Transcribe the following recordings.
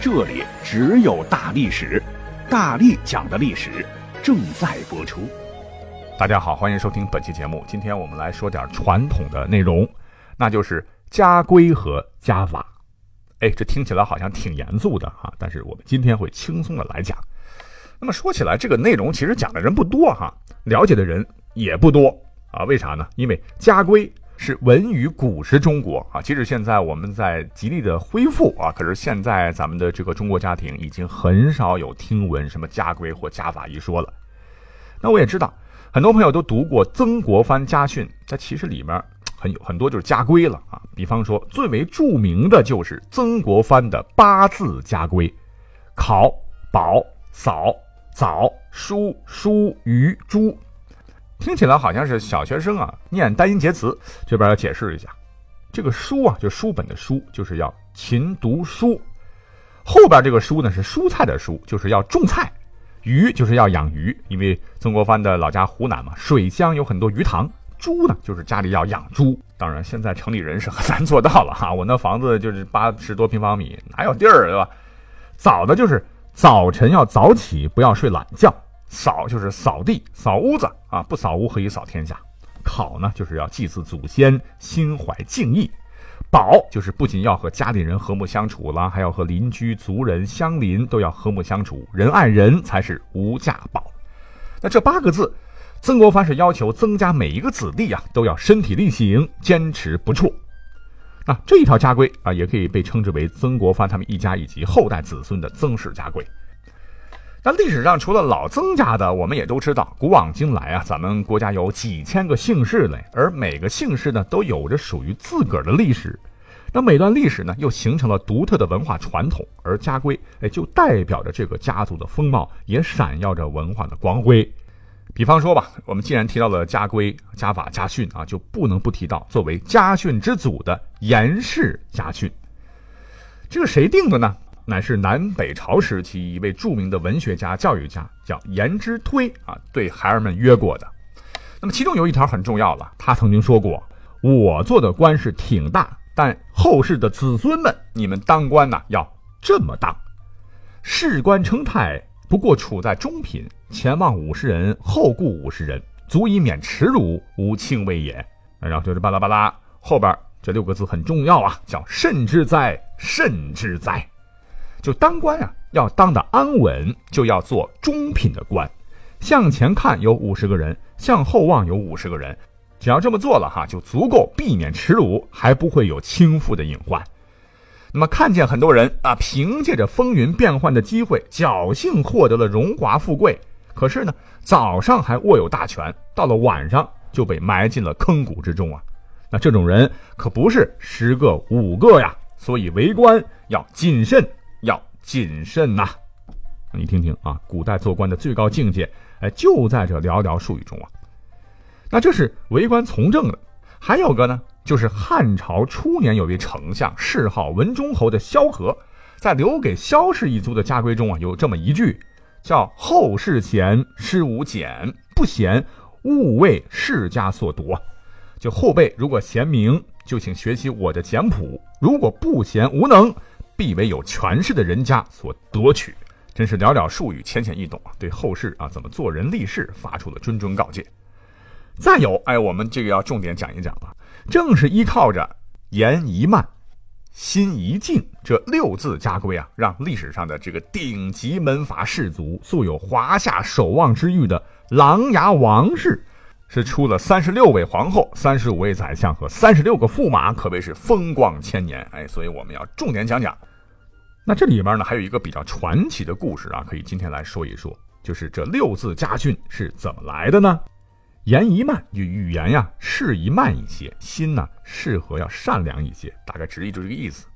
这里只有大历史，大力讲的历史正在播出。大家好，欢迎收听本期节目。今天我们来说点传统的内容，那就是家规和家法。哎，这听起来好像挺严肃的哈，但是我们今天会轻松的来讲。那么说起来，这个内容其实讲的人不多哈，了解的人也不多啊。为啥呢？因为家规。是文与古时中国啊，即使现在我们在极力的恢复啊，可是现在咱们的这个中国家庭已经很少有听闻什么家规或家法一说了。那我也知道，很多朋友都读过曾国藩家训，在其实里面很有很多就是家规了啊。比方说，最为著名的就是曾国藩的八字家规：考、保、扫、早、书、书、余、朱。听起来好像是小学生啊念单音节词，这边要解释一下，这个书啊就书本的书，就是要勤读书；后边这个书呢是蔬菜的蔬，就是要种菜；鱼就是要养鱼，因为曾国藩的老家湖南嘛，水乡有很多鱼塘；猪呢就是家里要养猪。当然现在城里人是很难做到了哈，我那房子就是八十多平方米，哪有地儿对吧？早的就是早晨要早起，不要睡懒觉。扫就是扫地、扫屋子啊，不扫屋何以扫天下？考呢，就是要祭祀祖先，心怀敬意；保就是不仅要和家里人和睦相处了，还要和邻居、族人、乡邻都要和睦相处，人爱人才是无价宝。那这八个字，曾国藩是要求曾家每一个子弟啊都要身体力行，坚持不辍。那这一条家规啊，也可以被称之为曾国藩他们一家以及后代子孙的曾氏家规。那历史上除了老曾家的，我们也都知道，古往今来啊，咱们国家有几千个姓氏嘞，而每个姓氏呢，都有着属于自个儿的历史。那每段历史呢，又形成了独特的文化传统，而家规，哎，就代表着这个家族的风貌，也闪耀着文化的光辉。比方说吧，我们既然提到了家规、家法、家训啊，就不能不提到作为家训之祖的严氏家训。这个谁定的呢？乃是南北朝时期一位著名的文学家、教育家，叫颜之推啊，对孩儿们约过的。那么其中有一条很重要了，他曾经说过：“我做的官是挺大，但后世的子孙们，你们当官呐要这么当。士官称太，不过处在中品，前望五十人，后顾五十人，足以免耻辱，无轻微也。”然后就是巴拉巴拉，后边这六个字很重要啊，叫“慎之哉，慎之哉”。就当官啊，要当的安稳，就要做中品的官。向前看有五十个人，向后望有五十个人，只要这么做了哈，就足够避免耻辱，还不会有倾覆的隐患。那么看见很多人啊，凭借着风云变幻的机会，侥幸获得了荣华富贵，可是呢，早上还握有大权，到了晚上就被埋进了坑谷之中啊。那这种人可不是十个五个呀，所以为官要谨慎。谨慎呐！你听听啊，古代做官的最高境界，哎，就在这寥寥数语中啊。那这是为官从政的，还有个呢，就是汉朝初年有位丞相，谥号文忠侯的萧何，在留给萧氏一族的家规中啊，有这么一句，叫“后世贤，师无俭；不贤，勿为世家所夺。”就后辈如果贤明，就请学习我的简谱；如果不贤无能，必为有权势的人家所夺取，真是寥寥数语，浅浅易懂啊！对后世啊怎么做人立事发出了谆谆告诫。再有，哎，我们这个要重点讲一讲了，正是依靠着言一慢，心一静这六字家规啊，让历史上的这个顶级门阀士族，素有华夏守望之誉的琅琊王氏，是出了三十六位皇后、三十五位宰相和三十六个驸马，可谓是风光千年。哎，所以我们要重点讲讲。那这里边呢，还有一个比较传奇的故事啊，可以今天来说一说，就是这六字家训是怎么来的呢？言宜慢，就语言呀，适宜慢一些；心呢，适合要善良一些，大概直译就这个意思。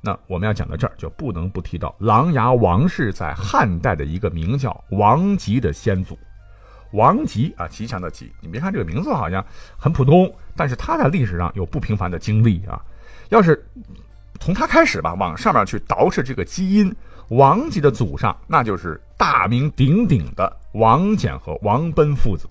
那我们要讲到这儿，就不能不提到琅琊王氏在汉代的一个名叫王吉的先祖。王吉啊，吉祥的吉。你别看这个名字好像很普通，但是他在历史上有不平凡的经历啊。要是从他开始吧，往上面去倒饬这个基因，王吉的祖上那就是大名鼎鼎的王翦和王奔父子。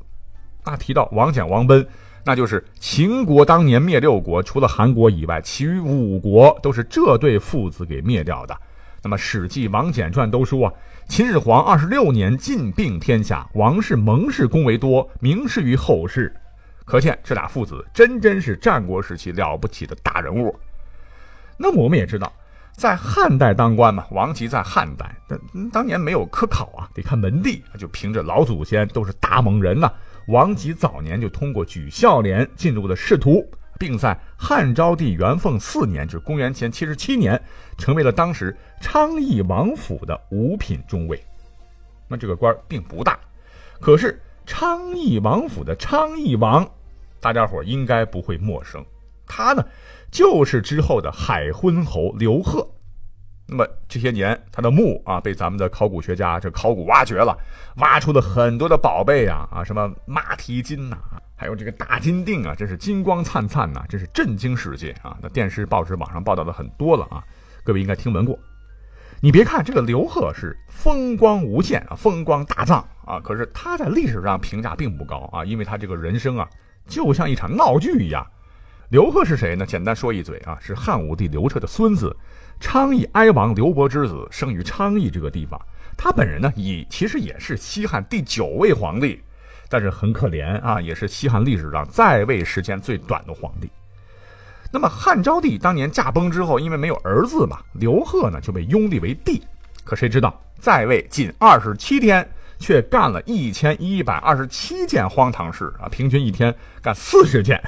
那提到王翦、王奔，那就是秦国当年灭六国，除了韩国以外，其余五国都是这对父子给灭掉的。那么《史记·王翦传》都说啊，秦始皇二十六年尽并天下，王氏、蒙氏功为多，名士于后世。可见这俩父子真真是战国时期了不起的大人物。那么我们也知道，在汉代当官嘛，王吉在汉代，当年没有科考啊，得看门第，就凭着老祖先都是大猛人呐。王吉早年就通过举孝廉进入了仕途，并在汉昭帝元凤四年，就是公元前七十七年，成为了当时昌邑王府的五品中尉。那这个官并不大，可是昌邑王府的昌邑王，大家伙应该不会陌生。他呢，就是之后的海昏侯刘贺。那么这些年，他的墓啊，被咱们的考古学家这考古挖掘了，挖出了很多的宝贝啊啊，什么马蹄金呐，还有这个大金锭啊，真是金光灿灿呐，真是震惊世界啊！那电视、报纸、网上报道的很多了啊，各位应该听闻过。你别看这个刘贺是风光无限啊，风光大葬啊，可是他在历史上评价并不高啊，因为他这个人生啊，就像一场闹剧一样。刘贺是谁呢？简单说一嘴啊，是汉武帝刘彻的孙子。昌邑哀王刘伯之子，生于昌邑这个地方。他本人呢，也其实也是西汉第九位皇帝，但是很可怜啊，也是西汉历史上在位时间最短的皇帝。那么汉昭帝当年驾崩之后，因为没有儿子嘛，刘贺呢就被拥立为帝。可谁知道在位仅二十七天，却干了一千一百二十七件荒唐事啊，平均一天干四十件。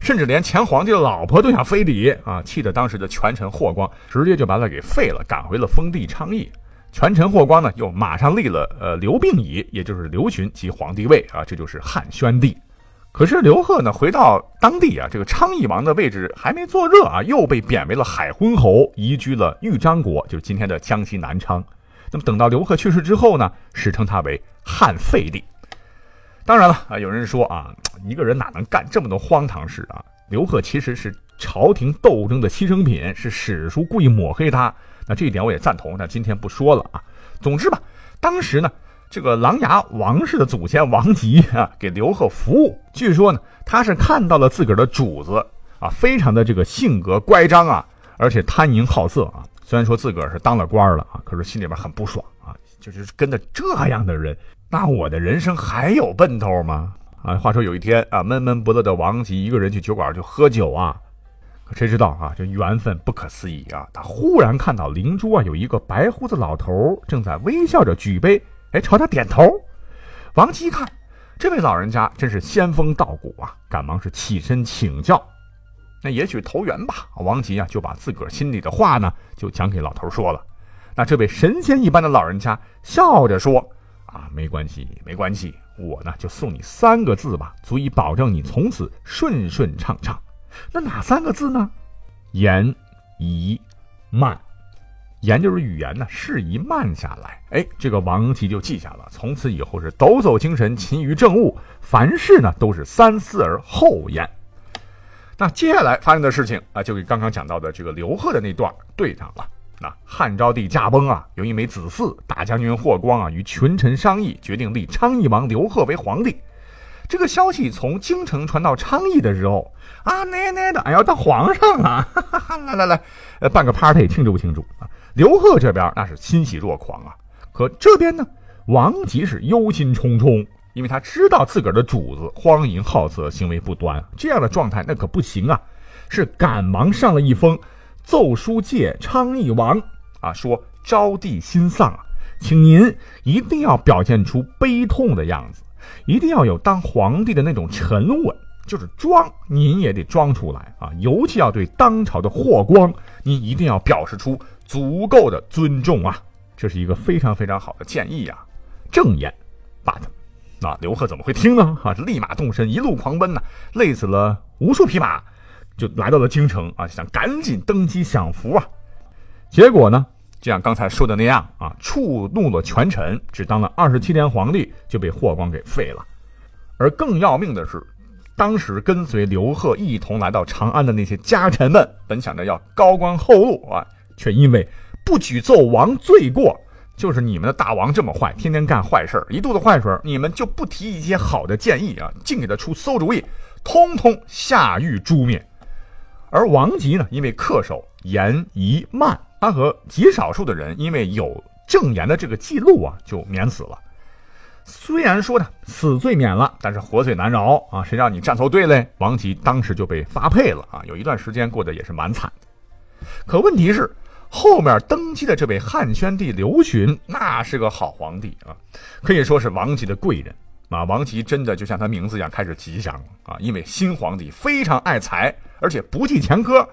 甚至连前皇帝的老婆都想非礼啊！气得当时的权臣霍光直接就把他给废了，赶回了封地昌邑。权臣霍光呢，又马上立了呃刘病已，也就是刘询即皇帝位啊，这就是汉宣帝。可是刘贺呢，回到当地啊，这个昌邑王的位置还没坐热啊，又被贬为了海昏侯，移居了豫章国，就是今天的江西南昌。那么等到刘贺去世之后呢，史称他为汉废帝。当然了啊，有人说啊，一个人哪能干这么多荒唐事啊？刘贺其实是朝廷斗争的牺牲品，是史书故意抹黑他。那这一点我也赞同，但今天不说了啊。总之吧，当时呢，这个琅琊王氏的祖先王吉啊，给刘贺服务。据说呢，他是看到了自个儿的主子啊，非常的这个性格乖张啊，而且贪淫好色啊。虽然说自个儿是当了官了啊，可是心里边很不爽啊，就是跟着这样的人。那我的人生还有奔头吗？啊，话说有一天啊，闷闷不乐的王吉一个人去酒馆就喝酒啊，可谁知道啊，这缘分不可思议啊！他忽然看到灵珠啊，有一个白胡子老头正在微笑着举杯，哎，朝他点头。王吉一看，这位老人家真是仙风道骨啊，赶忙是起身请教。那也许投缘吧，王吉啊就把自个儿心里的话呢，就讲给老头说了。那这位神仙一般的老人家笑着说。啊，没关系，没关系，我呢就送你三个字吧，足以保证你从此顺顺畅畅。那哪三个字呢？言宜慢，言就是语言呢，适宜慢下来。哎，这个王吉就记下了，从此以后是抖擞精神，勤于政务，凡事呢都是三思而后言。那接下来发生的事情啊，就跟刚刚讲到的这个刘贺的那段对上了。那汉昭帝驾崩啊，有一枚子嗣大将军霍光啊，与群臣商议，决定立昌邑王刘贺为皇帝。这个消息从京城传到昌邑的时候啊，奶奶的，俺要当皇上啊！来 来来，呃，办个 party 庆祝庆祝啊！刘贺这边那是欣喜若狂啊，可这边呢，王吉是忧心忡忡，因为他知道自个儿的主子荒淫好色，行为不端，这样的状态那可不行啊，是赶忙上了一封。奏书借昌邑王啊，说昭帝心丧啊，请您一定要表现出悲痛的样子，一定要有当皇帝的那种沉稳，就是装，您也得装出来啊。尤其要对当朝的霍光，您一定要表示出足够的尊重啊。这是一个非常非常好的建议啊，正言。But，那刘贺怎么会听呢？啊，立马动身，一路狂奔呐，累死了无数匹马。就来到了京城啊，想赶紧登基享福啊。结果呢，就像刚才说的那样啊，触怒了权臣，只当了二十七年皇帝，就被霍光给废了。而更要命的是，当时跟随刘贺一同来到长安的那些家臣们，本想着要高官厚禄啊，却因为不举奏王罪过，就是你们的大王这么坏，天天干坏事一肚子坏水，你们就不提一些好的建议啊，净给他出馊主意，通通下狱诛灭。而王吉呢，因为恪守严仪慢，他和极少数的人因为有证言的这个记录啊，就免死了。虽然说呢，死罪免了，但是活罪难饶啊！谁让你站错队嘞？王吉当时就被发配了啊！有一段时间过得也是蛮惨的。可问题是，后面登基的这位汉宣帝刘询，那是个好皇帝啊，可以说是王吉的贵人啊。王吉真的就像他名字一样，开始吉祥了啊！因为新皇帝非常爱才，而且不计前科，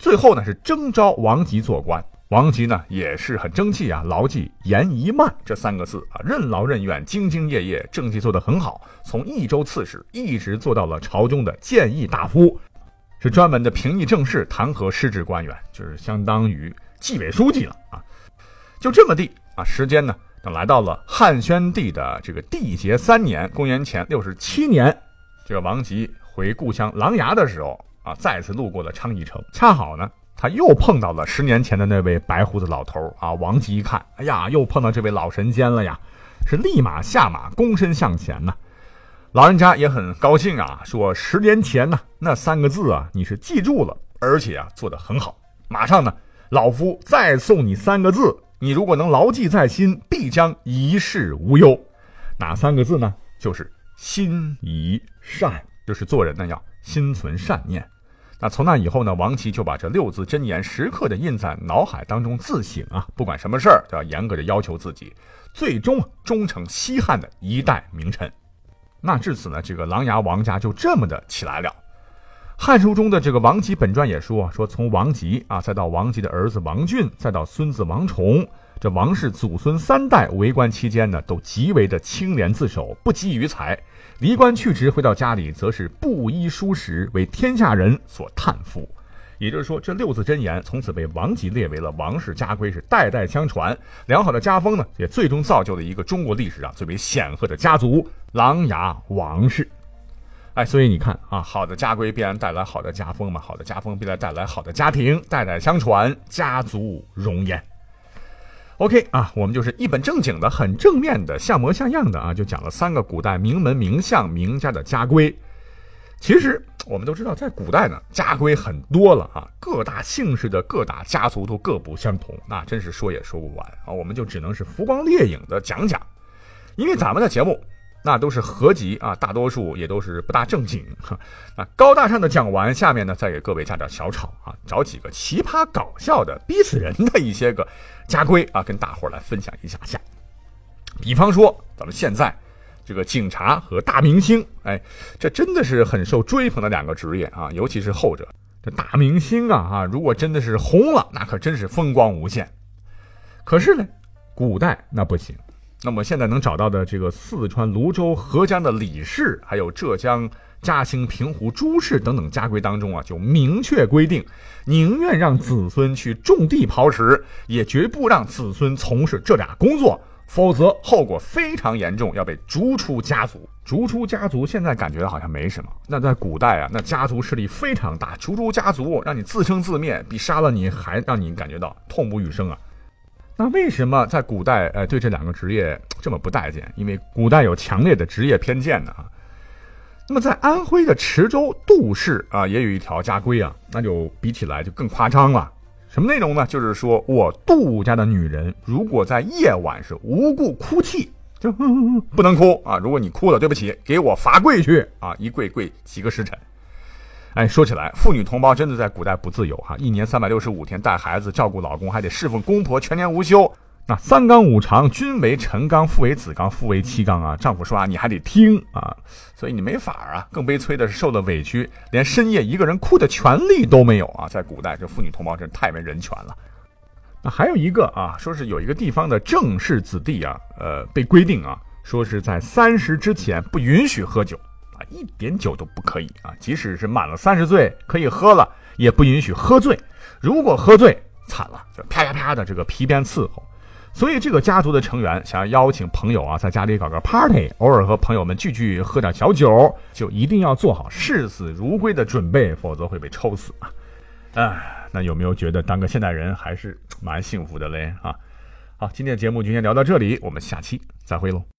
最后呢是征召王吉做官。王吉呢也是很争气啊，牢记严一慢这三个字啊，任劳任怨，兢兢业业，政绩做得很好，从益州刺史一直做到了朝中的谏议大夫，是专门的评议政事、弹劾失职官员，就是相当于纪委书记了啊。就这么地啊，时间呢等来到了汉宣帝的这个缔结三年，公元前六十七年，这个王吉回故乡琅琊的时候啊，再次路过了昌邑城，恰好呢。他又碰到了十年前的那位白胡子老头啊！王吉一看，哎呀，又碰到这位老神仙了呀，是立马下马，躬身向前呐。老人家也很高兴啊，说十年前呢那三个字啊，你是记住了，而且啊做得很好。马上呢，老夫再送你三个字，你如果能牢记在心，必将一世无忧。哪三个字呢？就是心宜善，就是做人呢要心存善念。那从那以后呢，王琦就把这六字真言时刻的印在脑海当中自省啊，不管什么事儿都要严格的要求自己，最终终成西汉的一代名臣。那至此呢，这个琅琊王家就这么的起来了。《汉书》中的这个王吉本传也说，说从王吉啊，再到王吉的儿子王俊，再到孙子王崇，这王氏祖孙三代为官期间呢，都极为的清廉自守，不积于财。离官去职，回到家里，则是布衣书食，为天下人所叹服。也就是说，这六字真言从此被王吉列为了王室家规，是代代相传。良好的家风呢，也最终造就了一个中国历史上最为显赫的家族——琅琊王氏。哎，所以你看啊，好的家规必然带来好的家风嘛，好的家风必然带来好的家庭，代代相传，家族荣焉。OK 啊，我们就是一本正经的、很正面的、像模像样的啊，就讲了三个古代名门名相名家的家规。其实我们都知道，在古代呢，家规很多了啊，各大姓氏的各大家族都各不相同，那真是说也说不完啊。我们就只能是浮光掠影的讲讲，因为咱们的节目。那都是合集啊，大多数也都是不大正经。啊，高大上的讲完，下面呢再给各位加点小炒啊，找几个奇葩搞笑的、逼死人的一些个家规啊，跟大伙来分享一下下。比方说，咱们现在这个警察和大明星，哎，这真的是很受追捧的两个职业啊，尤其是后者，这大明星啊啊，如果真的是红了，那可真是风光无限。可是呢，古代那不行。那么现在能找到的这个四川泸州合江的李氏，还有浙江嘉兴平湖朱氏等等家规当中啊，就明确规定，宁愿让子孙去种地刨食，也绝不让子孙从事这俩工作，否则后果非常严重，要被逐出家族。逐出家族现在感觉好像没什么，那在古代啊，那家族势力非常大，逐出家族让你自生自灭，比杀了你还让你感觉到痛不欲生啊。那为什么在古代，呃，对这两个职业这么不待见？因为古代有强烈的职业偏见的啊。那么在安徽的池州杜氏啊，也有一条家规啊，那就比起来就更夸张了。什么内容呢？就是说我杜家的女人，如果在夜晚是无故哭泣，就 不能哭啊。如果你哭了，对不起，给我罚跪去啊！一跪跪几个时辰。哎，说起来，妇女同胞真的在古代不自由哈，一年三百六十五天带孩子、照顾老公，还得侍奉公婆，全年无休。那三纲五常，君为臣纲，父为子纲，夫为妻纲啊。丈夫说啊，你还得听啊，所以你没法啊。更悲催的是，受了委屈，连深夜一个人哭的权利都没有啊。在古代，这妇女同胞真是太没人权了。那还有一个啊，说是有一个地方的正室子弟啊，呃，被规定啊，说是在三十之前不允许喝酒。一点酒都不可以啊！即使是满了三十岁可以喝了，也不允许喝醉。如果喝醉，惨了，就啪啪啪的这个皮鞭伺候。所以这个家族的成员想要邀请朋友啊，在家里搞个 party，偶尔和朋友们聚聚，喝点小酒，就一定要做好视死如归的准备，否则会被抽死啊！哎，那有没有觉得当个现代人还是蛮幸福的嘞？啊，好，今天的节目就先聊到这里，我们下期再会喽。